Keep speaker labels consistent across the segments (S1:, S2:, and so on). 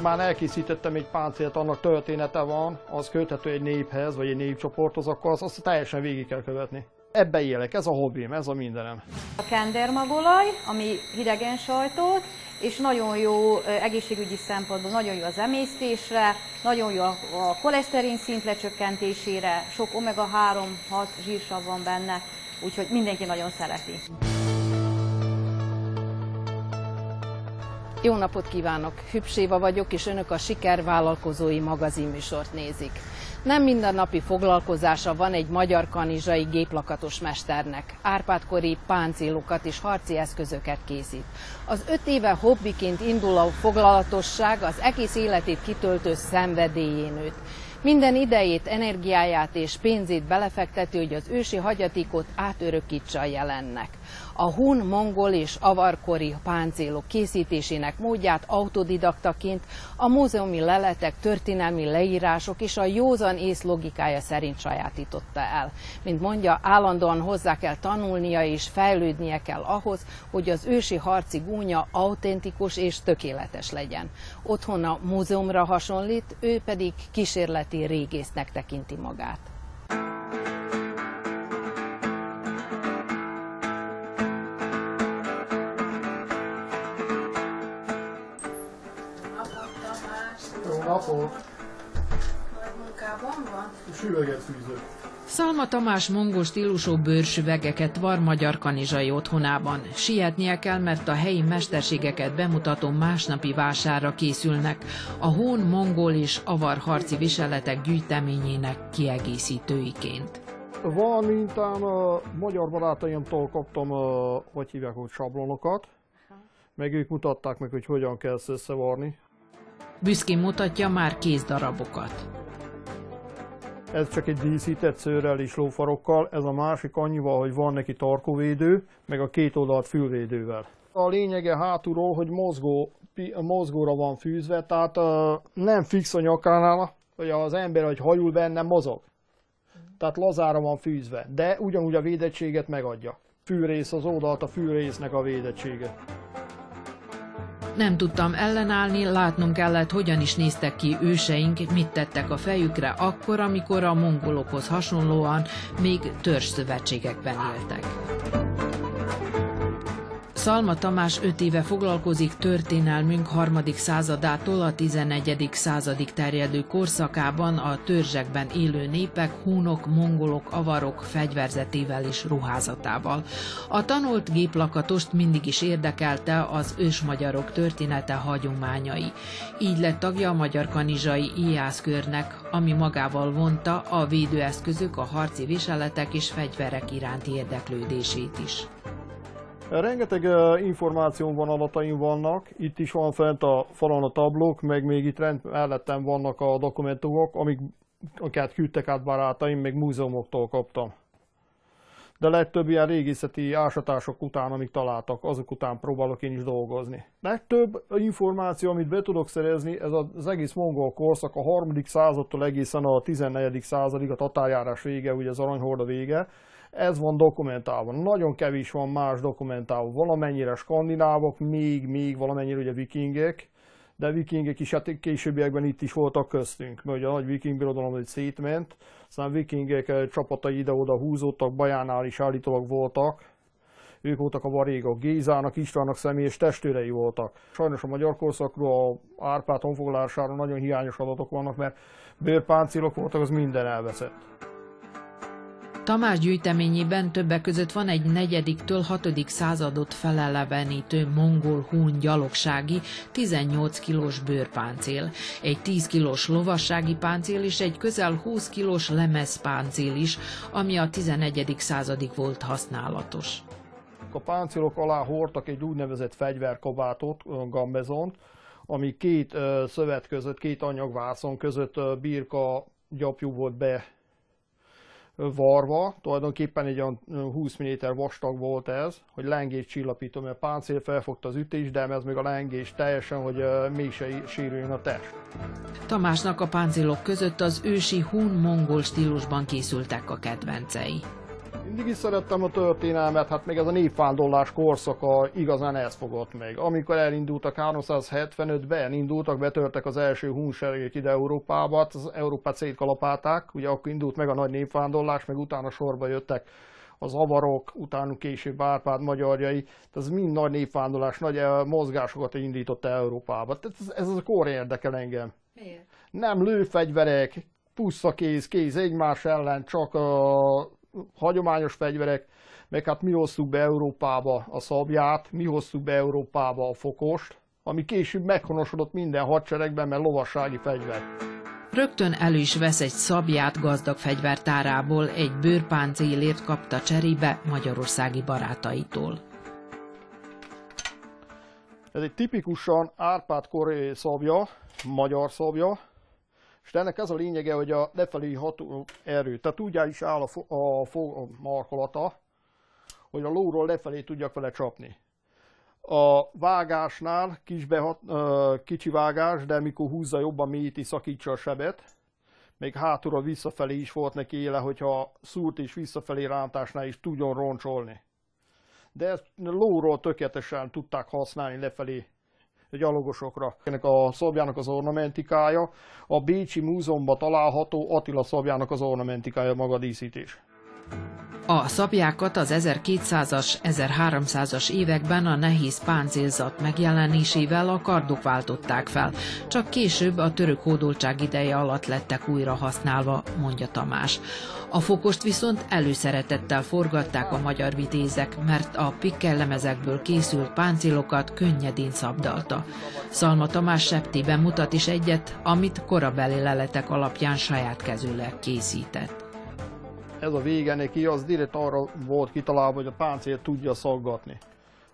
S1: Már elkészítettem egy páncélt, annak története van, az köthető egy néphez, vagy egy népcsoporthoz, akkor azt, azt teljesen végig kell követni. Ebbe élek, ez a hobbim, ez a mindenem.
S2: A kendermagolaj, ami hidegen sajtot, és nagyon jó egészségügyi szempontból, nagyon jó az emésztésre, nagyon jó a koleszterin szint lecsökkentésére, sok omega-3-6 zsírsav van benne, úgyhogy mindenki nagyon szereti.
S3: Jó napot kívánok! Hübséva vagyok, és önök a Sikervállalkozói magazinműsort nézik. Nem mindennapi foglalkozása van egy magyar kanizsai géplakatos mesternek. Árpádkori páncélokat és harci eszközöket készít. Az öt éve hobbiként induló foglalatosság az egész életét kitöltő szenvedélyén nőtt. Minden idejét, energiáját és pénzét belefekteti, hogy az ősi hagyatékot átörökítse a jelennek a hun, mongol és avarkori páncélok készítésének módját autodidaktaként a múzeumi leletek, történelmi leírások és a józan ész logikája szerint sajátította el. Mint mondja, állandóan hozzá kell tanulnia és fejlődnie kell ahhoz, hogy az ősi harci gúnya autentikus és tökéletes legyen. Otthon a múzeumra hasonlít, ő pedig kísérleti régésznek tekinti magát.
S1: napot!
S3: Nagy munkában van?
S1: Süveget fűzök.
S4: Szalma Tamás mongol stílusú bőrsüvegeket var magyar kanizsai otthonában. Sietnie kell, mert a helyi mesterségeket bemutató másnapi vásárra készülnek, a hón, mongol és avar harci viseletek gyűjteményének kiegészítőiként.
S1: Van mintán a magyar barátaimtól kaptam, hogy hívják, hogy sablonokat, meg ők mutatták meg, hogy hogyan kell összevarni.
S4: Büszkén mutatja már kézdarabokat.
S1: Ez csak egy díszített szőrrel és lófarokkal, ez a másik annyival, hogy van neki tarkóvédő, meg a két oldalt fülvédővel. A lényege hátulról, hogy mozgó, mozgóra van fűzve, tehát nem fix a nyakánál, hogy az ember, hogy hajul benne, mozog. Tehát lazára van fűzve, de ugyanúgy a védettséget megadja. Fűrész az oldalt, a fűrésznek a védettsége.
S4: Nem tudtam ellenállni, látnunk kellett, hogyan is néztek ki őseink, mit tettek a fejükre akkor, amikor a mongolokhoz hasonlóan még törzszövetségekben éltek. Szalma Tamás öt éve foglalkozik történelmünk harmadik századától a 11. századig terjedő korszakában a törzsekben élő népek, húnok, mongolok, avarok fegyverzetével és ruházatával. A tanult géplakatost mindig is érdekelte az ősmagyarok története hagyományai. Így lett tagja a Magyar Kanizsai Ijászkörnek, ami magával vonta a védőeszközök, a harci viseletek és fegyverek iránti érdeklődését is.
S1: Rengeteg információ van, adataim vannak, itt is van fent a falon a tablók, meg még itt rend mellettem vannak a dokumentumok, amik, amiket küldtek át barátaim, meg múzeumoktól kaptam. De legtöbb ilyen régészeti ásatások után, amik találtak, azok után próbálok én is dolgozni. Legtöbb információ, amit be tudok szerezni, ez az egész mongol korszak, a harmadik századtól egészen a 14. századig, a tatárjárás vége, ugye az aranyhorda vége, ez van dokumentálva. Nagyon kevés van más dokumentálva. Valamennyire skandinávok, még, még valamennyire ugye vikingek, de vikingek is hát későbbiekben itt is voltak köztünk, mert ugye a nagy viking birodalom hogy szétment, aztán vikingek eh, csapatai ide-oda húzódtak, Bajánál is állítólag voltak, ők voltak a varégok, Gézának, Istvánnak személyes testőrei voltak. Sajnos a magyar korszakról, a Árpád honfoglalásáról nagyon hiányos adatok vannak, mert bőrpáncélok voltak, az minden elveszett.
S4: Tamás gyűjteményében többek között van egy negyediktől hatodik századot felelevenítő mongol hún gyalogsági 18 kilós bőrpáncél, egy 10 kilós lovassági páncél és egy közel 20 kilós lemezpáncél is, ami a 11. századig volt használatos.
S1: A páncélok alá hordtak egy úgynevezett fegyverkabátot, gambezont, ami két szövet között, két anyagvászon között birka gyapjú volt be varva, tulajdonképpen egy olyan 20 mm vastag volt ez, hogy lengés csillapító, mert páncél felfogta az ütés, de ez még a lengés teljesen, hogy mély se sérüljön a test.
S4: Tamásnak a páncélok között az ősi hun-mongol stílusban készültek a kedvencei.
S1: Mindig is szerettem a történelmet, hát még ez a népvándorlás korszaka igazán ez fogott meg. Amikor elindultak 375-ben, elindultak, betörtek az első hunserégek ide Európába, hát az Európát szétkalapálták, ugye akkor indult meg a nagy népvándorlás, meg utána sorba jöttek az avarok, utána később Árpád magyarjai, ez mind nagy népvándorlás, nagy eh, mozgásokat indított Európába. Tehát ez, ez a kor érdekel engem.
S3: Miért?
S1: Nem lőfegyverek, puszta kéz, kéz egymás ellen, csak a hagyományos fegyverek, meg hát mi hoztuk be Európába a szabját, mi hoztuk be Európába a fokost, ami később meghonosodott minden hadseregben, mert lovassági fegyver.
S4: Rögtön elő is vesz egy szabját gazdag fegyvertárából, egy bőrpáncélért kapta cserébe magyarországi barátaitól.
S1: Ez egy tipikusan Árpád kori szabja, magyar szabja, és ennek ez a lényege, hogy a lefelé ható erő, tehát úgy is áll a, fo- a, a markolata, hogy a lóról lefelé tudjak vele csapni. A vágásnál kis behat, kicsi vágás, de mikor húzza jobban mélyíti, szakítsa a sebet. Még hátulról visszafelé is volt neki éle, hogyha szúrt és visszafelé rántásnál is tudjon roncsolni. De ezt lóról tökéletesen tudták használni lefelé gyalogosokra. Ennek a szobjának az ornamentikája, a Bécsi Múzeumban található Attila szobjának az ornamentikája maga díszítés.
S4: A szabjákat az 1200-as, 1300-as években a nehéz páncélzat megjelenésével a kardok váltották fel, csak később a török hódoltság ideje alatt lettek újra használva, mondja Tamás. A fokost viszont előszeretettel forgatták a magyar vitézek, mert a pikkellemezekből készült páncélokat könnyedén szabdalta. Szalma Tamás septében mutat is egyet, amit korabeli leletek alapján saját kezűleg készített
S1: ez a vége neki, az direkt arra volt kitalálva, hogy a páncélt tudja szaggatni.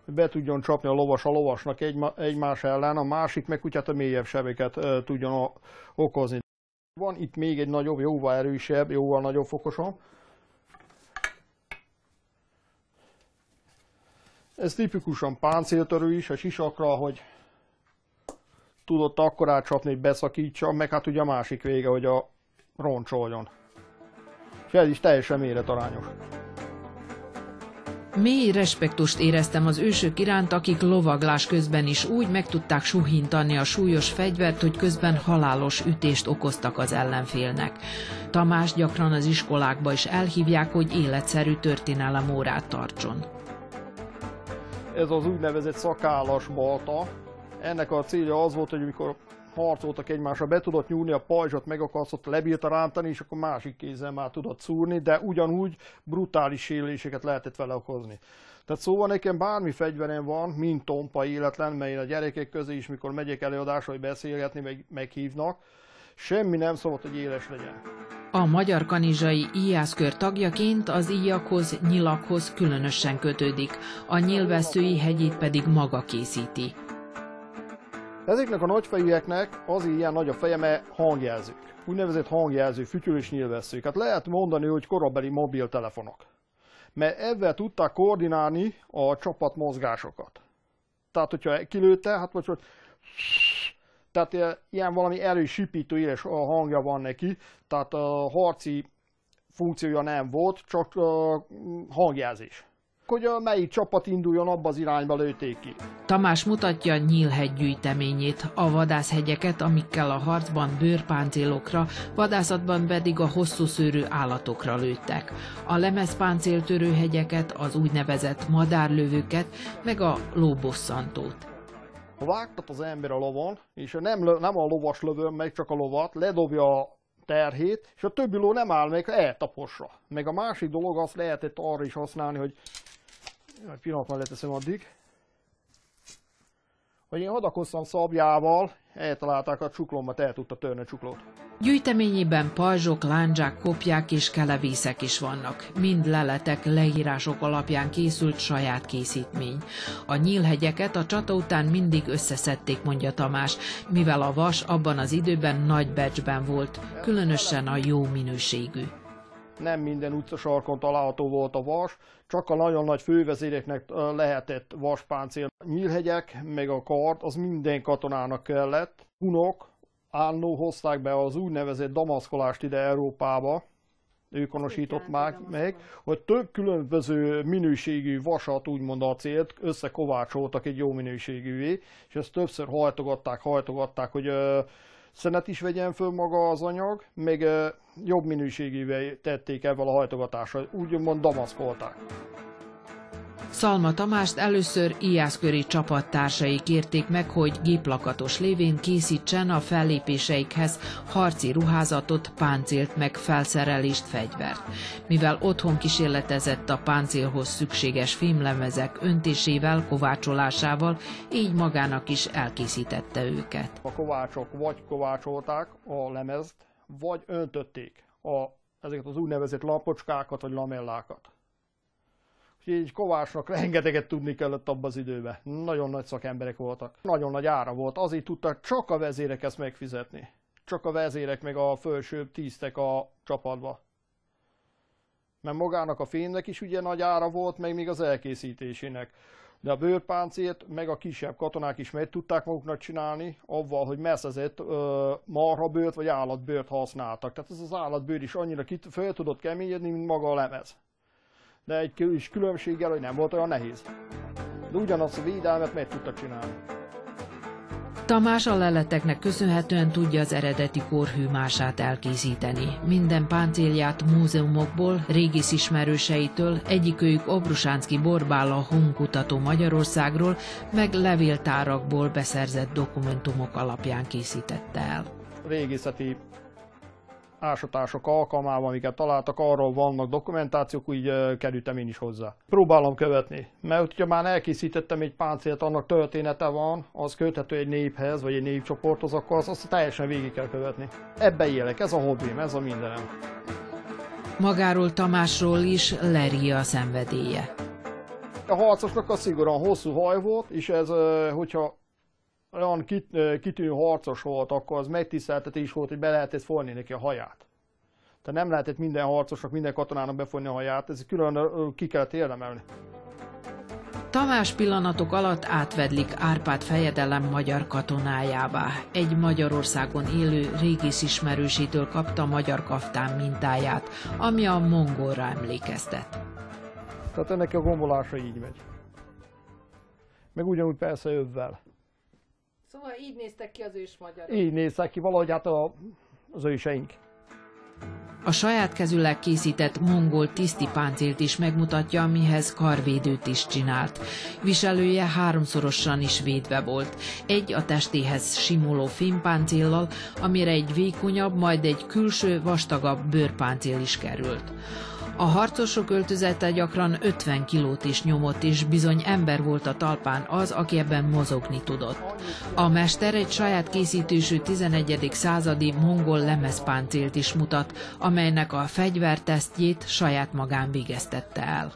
S1: Hogy be tudjon csapni a lovas a lovasnak egymás ellen, a másik meg hát a mélyebb sebeket e, tudjon okozni. Van itt még egy nagyobb, jóval erősebb, jóval nagyobb fokosom. Ez tipikusan páncéltörő is, a sisakra, hogy tudott akkorát csapni, hogy beszakítsa, meg hát ugye a másik vége, hogy a roncsoljon és ez is teljesen méretarányos.
S4: Mély respektust éreztem az ősök iránt, akik lovaglás közben is úgy meg tudták suhintani a súlyos fegyvert, hogy közben halálos ütést okoztak az ellenfélnek. Tamás gyakran az iskolákba is elhívják, hogy életszerű történelem órát tartson.
S1: Ez az úgynevezett szakállas balta. Ennek a célja az volt, hogy amikor harcoltak egymásra, be tudott nyúlni a pajzsot, megakasztott, lebírta rántani, és akkor másik kézzel már tudott szúrni, de ugyanúgy brutális sérüléseket lehetett vele okozni. Tehát szóval nekem bármi fegyverem van, mint tompa életlen, mely a gyerekek közé is, mikor megyek előadásra, hogy beszélgetni, meg, meghívnak, semmi nem szabad, hogy éles legyen.
S4: A magyar kanizsai íjászkör tagjaként az íjakhoz, nyilakhoz különösen kötődik, a nyilvesszői hegyét pedig maga készíti.
S1: Ezeknek a nagyfejűeknek az ilyen nagy a feje, mert hangjelzők. Úgynevezett hangjelző, fütyülés nyilvesszők. Hát lehet mondani, hogy korabeli mobiltelefonok. Mert ebben tudták koordinálni a csapat mozgásokat. Tehát, hogyha kilőtte, hát vagy hogy tehát ilyen valami erős sipítő éles hangja van neki, tehát a harci funkciója nem volt, csak hangjelzés hogy a melyik csapat induljon abba az irányba lőték ki.
S4: Tamás mutatja Nyílhegy gyűjteményét, a vadászhegyeket, amikkel a harcban bőrpáncélokra, vadászatban pedig a hosszú szőrű állatokra lőttek. A lemezpáncéltörő hegyeket, az úgynevezett madárlövőket, meg a lóbosszantót.
S1: Ha vágtat az ember a lovon, és nem, nem a lovas lövőn meg csak a lovat, ledobja terhét, és a többi ló nem áll meg, eltaposra. Meg a másik dolog azt lehetett arra is használni, hogy egy pillanatban leteszem addig, hogy én hadakoztam szabjával, eltalálták a csuklómat, el tudta törni a csuklót.
S4: Gyűjteményében pajzsok, lándzsák, kopják és kelevészek is vannak. Mind leletek, leírások alapján készült saját készítmény. A nyílhegyeket a csata után mindig összeszedték, mondja Tamás, mivel a vas abban az időben nagy becsben volt, különösen a jó minőségű
S1: nem minden utcasarkon található volt a vas, csak a nagyon nagy fővezéreknek lehetett vaspáncél. Nyílhegyek, meg a kart, az minden katonának kellett. Hunok, álló hozták be az úgynevezett damaszkolást ide Európába, ők honosított már meg, hogy több különböző minőségű vasat, úgymond acélt összekovácsoltak egy jó minőségűvé, és ezt többször hajtogatták, hajtogatták, hogy szenet is vegyen föl maga az anyag, meg jobb minőségűvé tették ezzel a hajtogatással, úgymond damaszkolták.
S4: Szalma Tamást először Ijászköri csapattársai kérték meg, hogy géplakatos lévén készítsen a fellépéseikhez harci ruházatot, páncélt meg felszerelést, fegyvert. Mivel otthon kísérletezett a páncélhoz szükséges fémlemezek öntésével, kovácsolásával, így magának is elkészítette őket.
S1: A kovácsok vagy kovácsolták a lemezt, vagy öntötték a, ezeket az úgynevezett lapocskákat vagy lamellákat. Úgyhogy Kovácsnak rengeteget tudni kellett abban az időben. Nagyon nagy szakemberek voltak. Nagyon nagy ára volt. Azért tudtak csak a vezérek ezt megfizetni. Csak a vezérek meg a felsőbb tíztek a csapatba. Mert magának a fénynek is ugye nagy ára volt, meg még az elkészítésének. De a bőrpáncért, meg a kisebb katonák is meg tudták maguknak csinálni, avval, hogy messzezett marhabőrt vagy állatbőrt használtak. Tehát ez az állatbőr is annyira föl tudott keményedni, mint maga a lemez de egy kis különbséggel, hogy nem volt olyan nehéz. De ugyanazt a védelmet meg tudta csinálni.
S4: Tamás a leleteknek köszönhetően tudja az eredeti korhűmását elkészíteni. Minden páncélját múzeumokból, régész ismerőseitől, egyikőjük Obrusánszki Borbála honkutató Magyarországról, meg levéltárakból beszerzett dokumentumok alapján készítette el.
S1: Régészeti ásatások alkalmával, amiket találtak, arról vannak dokumentációk, úgy kerültem én is hozzá. Próbálom követni, mert hogyha már elkészítettem egy páncélt, annak története van, az köthető egy néphez, vagy egy népcsoporthoz, akkor azt, azt teljesen végig kell követni. Ebbe élek, ez a hobbim, ez a mindenem.
S4: Magáról Tamásról is Leri a szenvedélye.
S1: A harcosnak a szigorúan hosszú haj volt, és ez, hogyha olyan kit, kitűnő harcos volt, akkor az megtiszteltetés volt, hogy be lehetett fonni neki a haját. Tehát nem lehetett minden harcosnak, minden katonának befonni a haját, ez külön ki kellett érdemelni.
S4: Tamás pillanatok alatt átvedlik Árpád fejedelem magyar katonájává. Egy Magyarországon élő régész ismerősétől kapta magyar kaftán mintáját, ami a mongolra emlékeztet.
S1: Tehát ennek a gombolása így megy. Meg ugyanúgy persze övvel.
S3: Szóval így néztek ki az ős magyarok.
S1: Így néztek ki valahogy hát a, az őseink.
S4: A saját kezüleg készített mongol tiszti páncélt is megmutatja, amihez karvédőt is csinált. Viselője háromszorosan is védve volt. Egy a testéhez simuló fémpáncéllal, amire egy vékonyabb, majd egy külső, vastagabb bőrpáncél is került. A harcosok öltözete gyakran 50 kilót is nyomott, és bizony ember volt a talpán az, aki ebben mozogni tudott. A mester egy saját készítésű 11. századi mongol lemezpáncélt is mutat, amelynek a fegyvertesztjét saját magán végeztette el.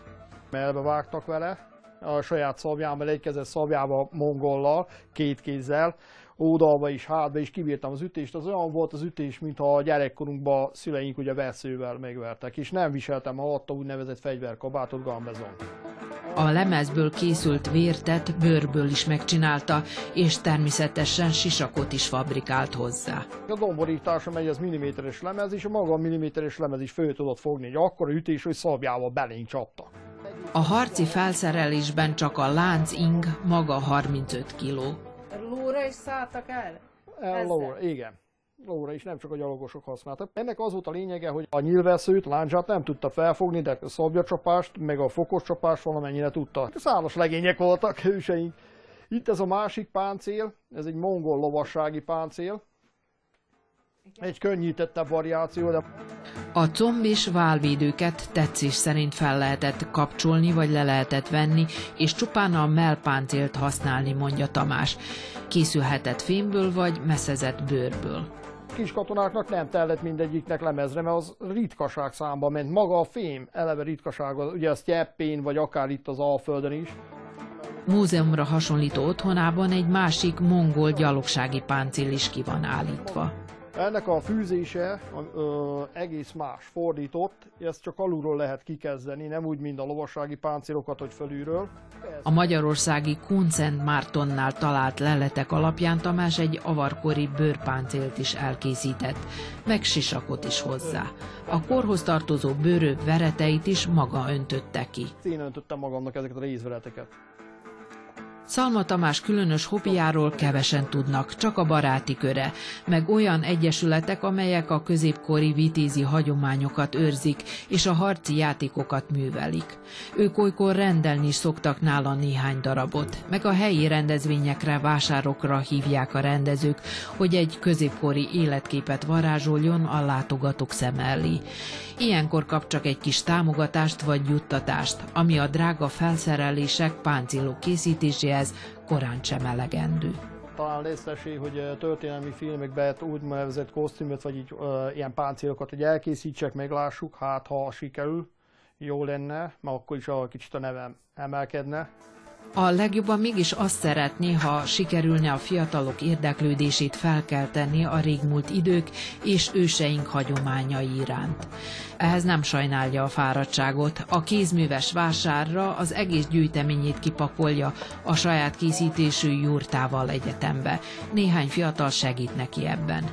S1: Melbe vágtak vele, a saját szabjával, egy kezes szabjába mongollal, két kézzel, oldalba is, hátba is kibírtam az ütést, az olyan volt az ütés, mintha a gyerekkorunkban szüleink ugye veszővel megvertek, és nem viseltem a hatta úgynevezett fegyverkabátot, gambezon.
S4: A lemezből készült vértet bőrből is megcsinálta, és természetesen sisakot is fabrikált hozzá.
S1: A domborítása megy az milliméteres lemez, és a maga milliméteres lemez is föl tudott fogni egy akkora ütés, hogy szabjával belénk csapta.
S4: A harci felszerelésben csak a lánc ing maga 35 kiló
S3: lóra is szálltak el?
S1: lóra, igen. Lóra is, nem csak a gyalogosok használtak. Ennek az volt a lényege, hogy a nyilvesszőt, láncsát nem tudta felfogni, de a szabjacsapást, meg a fokos csapást valamennyire tudta. Szálos legények voltak hőseink. Itt ez a másik páncél, ez egy mongol lovassági páncél, egy könnyítettebb variáció, de...
S4: A comb és válvédőket tetszés szerint fel lehetett kapcsolni, vagy le lehetett venni, és csupán a mellpáncélt használni, mondja Tamás. Készülhetett fémből, vagy messzezett bőrből.
S1: Kis katonáknak nem tellett mindegyiknek lemezre, mert az ritkaság számba ment. Maga a fém eleve ritkaság, ugye a sztyeppén, vagy akár itt az Alföldön is.
S4: Múzeumra hasonlító otthonában egy másik mongol gyalogsági páncél is ki van állítva.
S1: Ennek a fűzése ö, egész más, fordított, ezt csak alulról lehet kikezdeni, nem úgy, mint a lovassági páncélokat, hogy fölülről.
S4: A magyarországi Kuncent Mártonnál talált leletek alapján Tamás egy avarkori bőrpáncélt is elkészített, meg sisakot is hozzá. A korhoz tartozó bőrök vereteit is maga öntötte ki.
S1: Én öntöttem magamnak ezeket a részvereteket.
S4: Szalma Tamás különös hobbiáról kevesen tudnak, csak a baráti köre, meg olyan egyesületek, amelyek a középkori vitézi hagyományokat őrzik, és a harci játékokat művelik. Ők olykor rendelni is szoktak nála néhány darabot, meg a helyi rendezvényekre, vásárokra hívják a rendezők, hogy egy középkori életképet varázsoljon a látogatók szem elé. Ilyenkor kap csak egy kis támogatást vagy juttatást, ami a drága felszerelések, páncélok készítéséhez korán sem elegendő.
S1: Talán lesz esély, hogy történelmi filmekbe úgy nevezett kosztümöt, vagy így, ö, ilyen páncélokat, hogy elkészítsek, meglássuk, hát ha sikerül, jó lenne, mert akkor is a kicsit a nevem emelkedne.
S4: A legjobban mégis azt szeretné, ha sikerülne a fiatalok érdeklődését felkelteni a régmúlt idők és őseink hagyományai iránt. Ehhez nem sajnálja a fáradtságot, a kézműves vásárra az egész gyűjteményét kipakolja a saját készítésű jurtával egyetembe. Néhány fiatal segít neki ebben.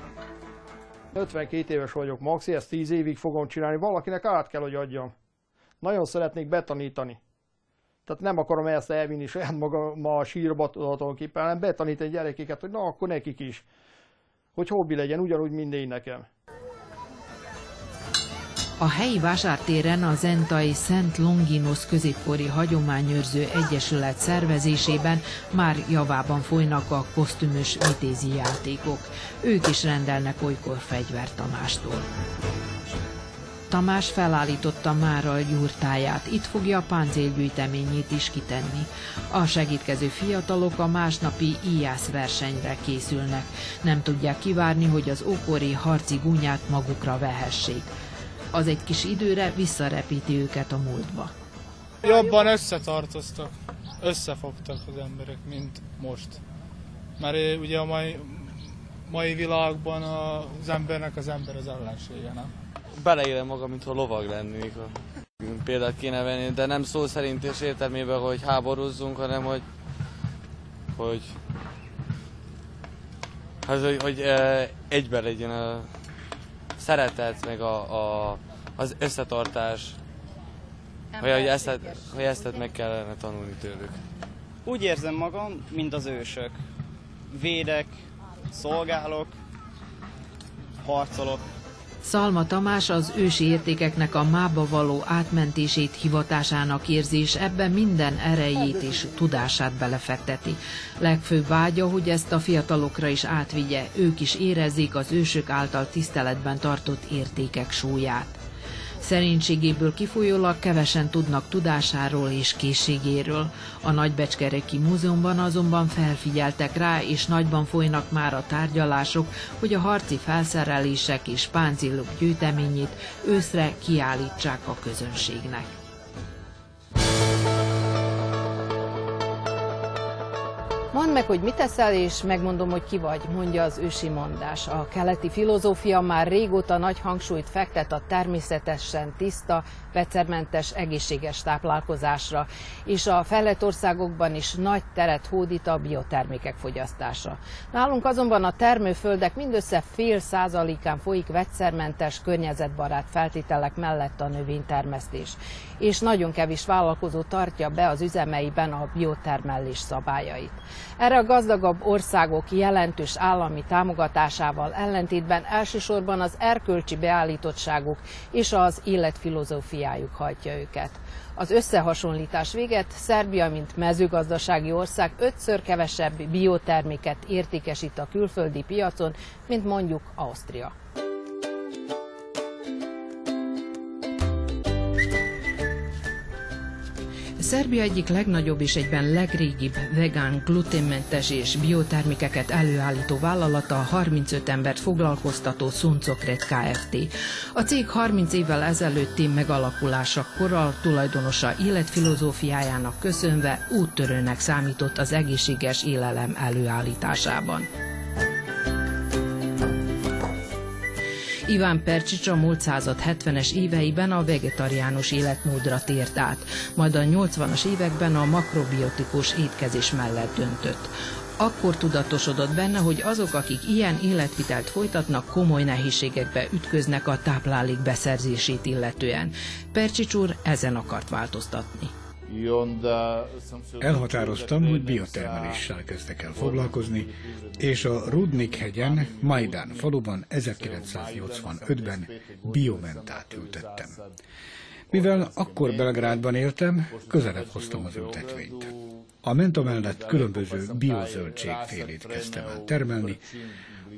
S1: 52 éves vagyok, maxi, ezt 10 évig fogom csinálni, valakinek át kell, hogy adjam. Nagyon szeretnék betanítani. Tehát nem akarom ezt elvinni saját magam a sírba tulajdonképpen, hanem betanítani gyerekeket, hogy na, akkor nekik is. Hogy hobbi legyen, ugyanúgy, mint én nekem.
S4: A helyi vásártéren a Zentai Szent Longinus középkori hagyományőrző egyesület szervezésében már javában folynak a kosztümös vitézi játékok. Ők is rendelnek olykor fegyvert Tamástól. Tamás felállította már a gyurtáját, itt fogja a páncélgyűjteményét is kitenni. A segítkező fiatalok a másnapi íjász versenyre készülnek. Nem tudják kivárni, hogy az ókori harci gúnyát magukra vehessék. Az egy kis időre visszarepíti őket a múltba.
S5: Jobban összetartoztak, összefogtak az emberek, mint most. Mert eh, ugye a mai, mai világban az embernek az ember az ellensége, nem?
S6: Beleélem magam, mintha lovag lennék. Példát kéne venni, de nem szó szerint és értelmében, hogy háborúzzunk, hanem hogy, hogy, az, hogy, hogy e, egyben legyen a szeretet, meg a, a, az összetartás, hogy, hogy, ezt, hogy ezt meg kellene tanulni tőlük.
S7: Úgy érzem magam, mint az ősök. Védek, szolgálok, harcolok,
S4: Szalma Tamás az ősi értékeknek a mába való átmentését hivatásának érzi, és ebben minden erejét és tudását belefekteti. Legfőbb vágya, hogy ezt a fiatalokra is átvigye, ők is érezzék az ősök által tiszteletben tartott értékek súlyát. Szerénységéből kifolyólag kevesen tudnak tudásáról és készségéről. A Nagybecskereki Múzeumban azonban felfigyeltek rá, és nagyban folynak már a tárgyalások, hogy a harci felszerelések és páncélok gyűjteményét őszre kiállítsák a közönségnek. Mondd meg, hogy mit teszel, és megmondom, hogy ki vagy, mondja az ősi mondás. A keleti filozófia már régóta nagy hangsúlyt fektet a természetesen tiszta, vegyszermentes, egészséges táplálkozásra, és a fejlett országokban is nagy teret hódít a biotermékek fogyasztása. Nálunk azonban a termőföldek mindössze fél százalékán folyik vegyszermentes, környezetbarát feltételek mellett a növénytermesztés, és nagyon kevés vállalkozó tartja be az üzemeiben a biotermelés szabályait. Erre a gazdagabb országok jelentős állami támogatásával ellentétben elsősorban az erkölcsi beállítottságuk és az életfilozófiájuk hajtja őket. Az összehasonlítás véget Szerbia, mint mezőgazdasági ország ötször kevesebb bioterméket értékesít a külföldi piacon, mint mondjuk Ausztria. Szerbia egyik legnagyobb és egyben legrégibb vegán, gluténmentes és biotermékeket előállító vállalata a 35 embert foglalkoztató Suncokret Kft. A cég 30 évvel ezelőtti megalakulásakor a tulajdonosa életfilozófiájának köszönve úttörőnek számított az egészséges élelem előállításában. Iván Percsics a múlt század 70-es éveiben a vegetariánus életmódra tért át, majd a 80-as években a makrobiotikus étkezés mellett döntött. Akkor tudatosodott benne, hogy azok, akik ilyen életvitelt folytatnak, komoly nehézségekbe ütköznek a táplálék beszerzését illetően. Percsics úr ezen akart változtatni.
S8: Elhatároztam, hogy biotermeléssel kezdek el foglalkozni, és a Rudnik hegyen, Majdán faluban 1985-ben biomentát ültettem. Mivel akkor Belgrádban éltem, közelebb hoztam az ültetvényt. A menta mellett különböző biozöldségfélét kezdtem el termelni,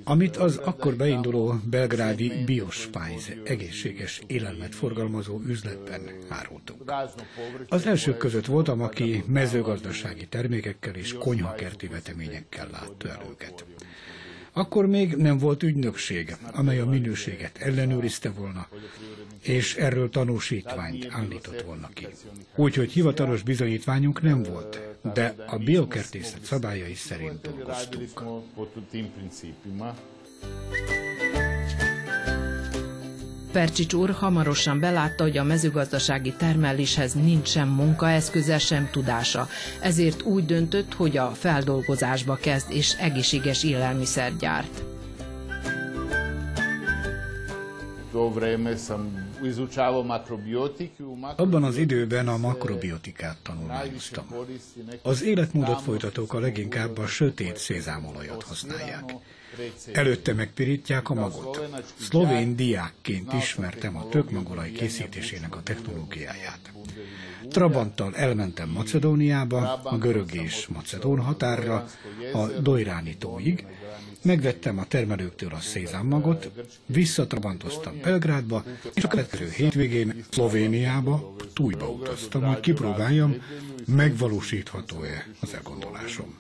S8: amit az akkor beinduló belgrádi Biospájz egészséges élelmet forgalmazó üzletben árultunk. Az elsők között voltam, aki mezőgazdasági termékekkel és konyhakerti veteményekkel látta el őket. Akkor még nem volt ügynökség, amely a minőséget ellenőrizte volna, és erről tanúsítványt állított volna ki. Úgyhogy hivatalos bizonyítványunk nem volt, de a biokertészet szabályai szerint dolgoztunk.
S4: Percsics úr hamarosan belátta, hogy a mezőgazdasági termeléshez nincs sem munkaeszköze, sem tudása. Ezért úgy döntött, hogy a feldolgozásba kezd és egészséges élelmiszer gyárt.
S8: Abban az időben a makrobiotikát tanulmányoztam. Az életmódot folytatók a leginkább a sötét szézámolajat használják. Előtte megpirítják a magot. Szlovén diákként ismertem a tökmagolaj készítésének a technológiáját. Trabanttal elmentem Macedóniába, a görög és macedón határra, a Dojráni tóig, megvettem a termelőktől a szézánmagot, visszatrabantoztam Belgrádba, és a következő hétvégén Szlovéniába, Tújba utaztam, hogy kipróbáljam, megvalósítható-e az elgondolásom.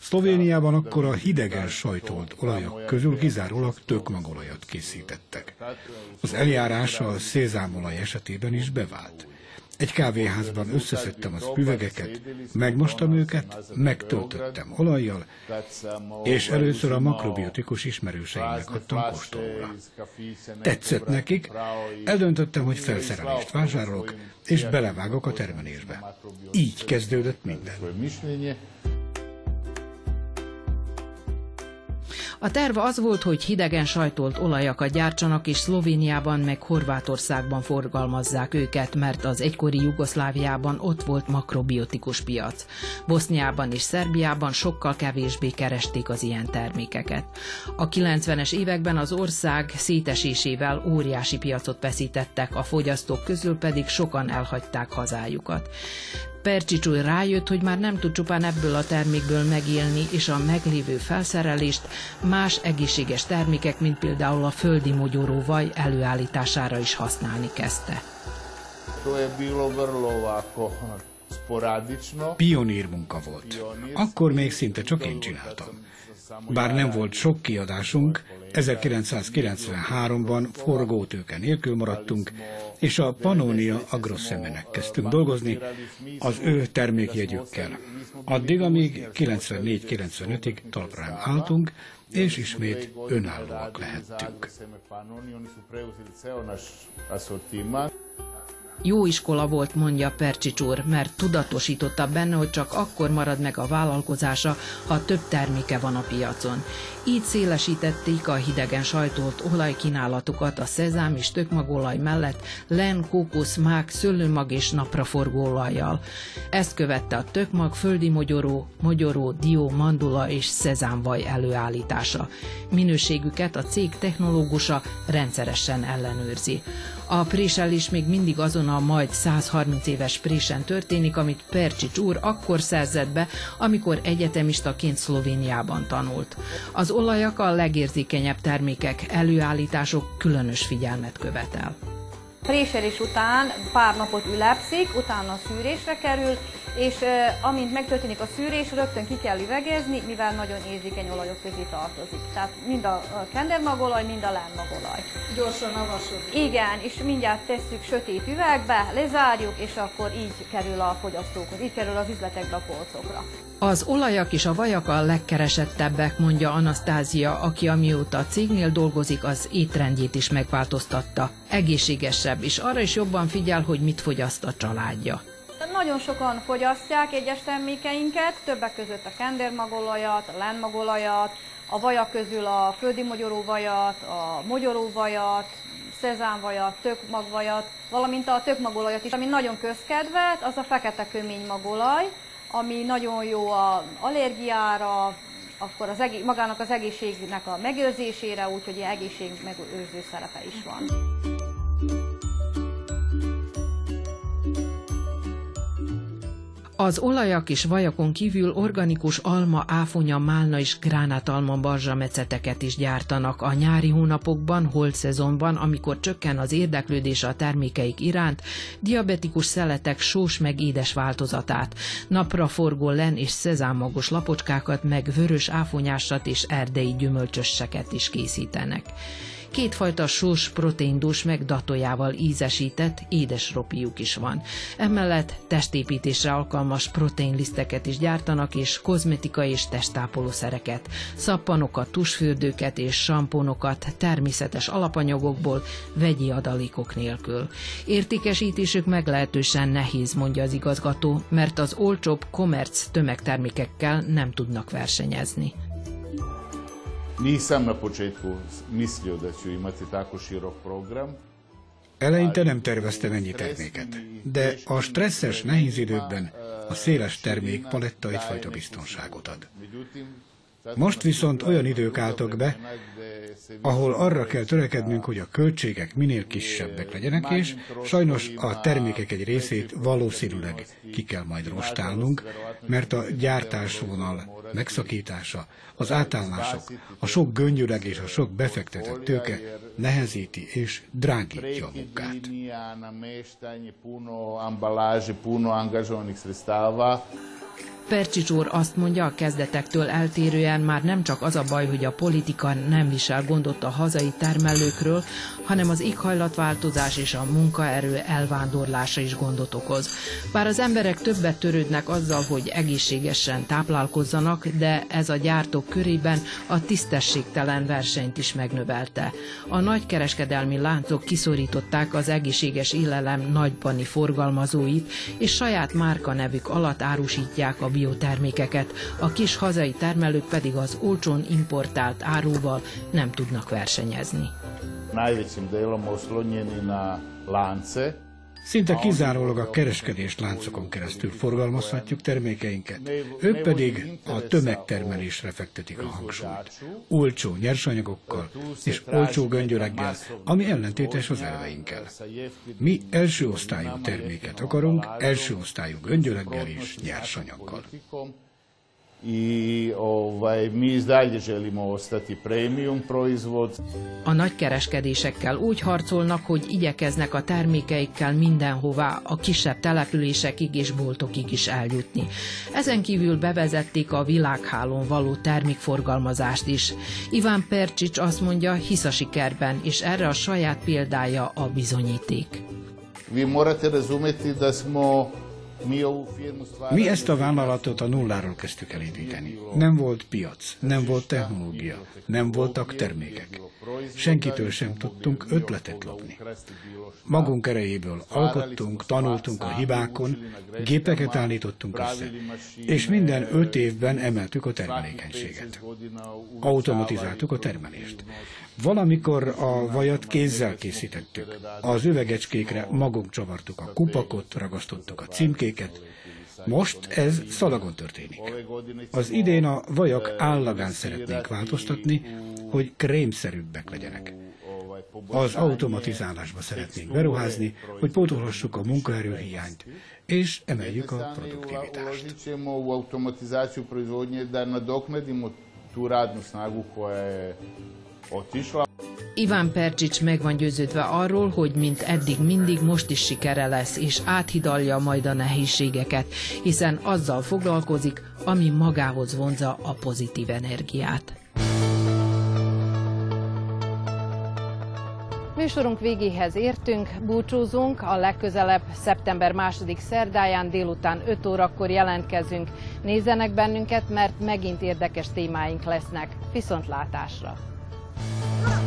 S8: Szlovéniában akkor a hidegen sajtolt olajak közül kizárólag tökmagolajat készítettek. Az eljárás a szézámolaj esetében is bevált. Egy kávéházban összeszedtem az üvegeket, megmostam őket, megtöltöttem olajjal, és először a makrobiotikus ismerőseimnek adtam kóstolóra. Tetszett nekik, eldöntöttem, hogy felszerelést vásárolok, és belevágok a termelésbe. Így kezdődött minden.
S4: A terv az volt, hogy hidegen sajtolt olajakat gyártsanak, és Szlovéniában meg Horvátországban forgalmazzák őket, mert az egykori Jugoszláviában ott volt makrobiotikus piac. Boszniában és Szerbiában sokkal kevésbé keresték az ilyen termékeket. A 90-es években az ország szétesésével óriási piacot veszítettek, a fogyasztók közül pedig sokan elhagyták hazájukat. Percsics úr rájött, hogy már nem tud csupán ebből a termékből megélni, és a meglévő felszerelést más egészséges termékek, mint például a földi mogyoróvaj előállítására is használni kezdte.
S8: Pionír munka volt. Akkor még szinte csak én csináltam. Bár nem volt sok kiadásunk, 1993-ban forgótőke nélkül maradtunk, és a Pannonia Agroszemenek kezdtünk dolgozni az ő termékjegyükkel. Addig, amíg 94-95-ig talpra álltunk, és ismét önállóak lehettünk.
S4: Jó iskola volt, mondja Percsics úr, mert tudatosította benne, hogy csak akkor marad meg a vállalkozása, ha több terméke van a piacon. Így szélesítették a hidegen sajtolt olajkínálatukat a szezám és tökmagolaj mellett len, kókusz, mák, szőlőmag és napraforgó olajjal. Ezt követte a tökmag, földi mogyoró, mogyoró, dió, mandula és szezámvaj előállítása. Minőségüket a cég technológusa rendszeresen ellenőrzi. A préselés még mindig azon a majd 130 éves présen történik, amit Percsics úr akkor szerzett be, amikor egyetemistaként Szlovéniában tanult. Az olajak a legérzékenyebb termékek, előállítások különös figyelmet követel.
S2: Préselés után pár napot ülepszik, utána szűrésre kerül, és amint megtörténik a szűrés, rögtön ki kell üvegezni, mivel nagyon érzékeny olajok közé tartozik. Tehát mind a kendermagolaj, mind a lámmagolaj.
S3: Gyorsan avasod.
S2: Igen, és mindjárt tesszük sötét üvegbe, lezárjuk, és akkor így kerül a fogyasztókhoz, így kerül az üzletekbe a polcokra.
S4: Az olajak és a vajak a legkeresettebbek, mondja Anasztázia, aki amióta a cégnél dolgozik, az étrendjét is megváltoztatta. Egészségesebb, és arra is jobban figyel, hogy mit fogyaszt a családja.
S2: Nagyon sokan fogyasztják egyes termékeinket, többek között a kendermagolajat, a lenmagolajat, a vajak közül a földi mogyoróvajat, a mogyoróvajat, szezánvajat, tökmagvajat, valamint a tökmagolajat is, ami nagyon közkedvelt, az a fekete kömény magolaj, ami nagyon jó a allergiára, akkor az egész, magának az egészségnek a megőrzésére, úgyhogy egészség megőrző szerepe is van.
S4: Az olajak és vajakon kívül organikus alma, áfonya, málna és gránátalma barzsameceteket is gyártanak. A nyári hónapokban, holt szezonban, amikor csökken az érdeklődés a termékeik iránt, diabetikus szeletek sós meg édes változatát, napraforgó len és szezámagos lapocskákat, meg vörös áfonyásat és erdei gyümölcsösseket is készítenek kétfajta sós proteindús meg datójával ízesített édes ropiuk is van. Emellett testépítésre alkalmas proteinliszteket is gyártanak, és kozmetikai és testápolószereket, szappanokat, tusfürdőket és samponokat természetes alapanyagokból, vegyi adalékok nélkül. Értékesítésük meglehetősen nehéz, mondja az igazgató, mert az olcsóbb komerc tömegtermékekkel nem tudnak versenyezni.
S9: Nisam na početku mislio da ću imati tako širok program.
S8: Eleinte nem terveztem ennyi terméket, de a stresszes, nehéz időkben a széles termék paletta egyfajta biztonságot ad. Most viszont olyan idők álltak be, ahol arra kell törekednünk, hogy a költségek minél kisebbek legyenek, és sajnos a termékek egy részét valószínűleg ki kell majd rostálnunk, mert a gyártásvonal megszakítása, az átállások, a sok göngyöleg és a sok befektetett tőke nehezíti és drágítja a munkát.
S4: Percsics úr azt mondja, a kezdetektől eltérően már nem csak az a baj, hogy a politika nem visel gondot a hazai termelőkről, hanem az éghajlatváltozás és a munkaerő elvándorlása is gondot okoz. Bár az emberek többet törődnek azzal, hogy egészségesen táplálkozzanak, de ez a gyártók körében a tisztességtelen versenyt is megnövelte. A nagykereskedelmi láncok kiszorították az egészséges élelem nagybani forgalmazóit, és saját márka nevük alatt árusítják a biotermékeket, a kis hazai termelők pedig az olcsón importált áruval nem tudnak versenyezni.
S9: Najvećim delom oslonjeni na lance,
S8: Szinte kizárólag a kereskedés láncokon keresztül forgalmazhatjuk termékeinket, ők pedig a tömegtermelésre fektetik a hangsúlyt. Olcsó nyersanyagokkal és olcsó göngyöleggel, ami ellentétes az elveinkkel. Mi első osztályú terméket akarunk, első osztályú göngyöleggel és nyersanyaggal
S9: i ovaj, mi dalje želimo ostati premium proizvod.
S4: A nagykereskedésekkel úgy harcolnak, hogy igyekeznek a termékeikkel mindenhová, a kisebb településekig és boltokig is eljutni. Ezen kívül bevezették a világhálón való termékforgalmazást is. Iván Percsics azt mondja, hisz a sikerben, és erre a saját példája a bizonyíték.
S9: Vi morate razumeti da smo
S8: mi ezt a vállalatot a nulláról kezdtük el építeni. Nem volt piac, nem volt technológia, nem voltak termékek. Senkitől sem tudtunk ötletet lopni. Magunk erejéből alkottunk, tanultunk a hibákon, gépeket állítottunk össze, és minden öt évben emeltük a termelékenységet. Automatizáltuk a termelést. Valamikor a vajat kézzel készítettük. Az üvegecskékre magunk csavartuk a kupakot, ragasztottuk a címkéket. Most ez szalagon történik. Az idén a vajak állagán szeretnénk változtatni, hogy krémszerűbbek legyenek. Az automatizálásba szeretnénk beruházni, hogy pótolhassuk a munkaerőhiányt, és emeljük a produktivitást.
S9: Otišla.
S4: Iván Percsics meg van győződve arról, hogy mint eddig mindig most is sikere lesz, és áthidalja majd a nehézségeket, hiszen azzal foglalkozik, ami magához vonza a pozitív energiát.
S3: Műsorunk végéhez értünk, búcsúzunk, a legközelebb szeptember második szerdáján délután 5 órakor jelentkezünk. Nézzenek bennünket, mert megint érdekes témáink lesznek. Viszontlátásra! Look.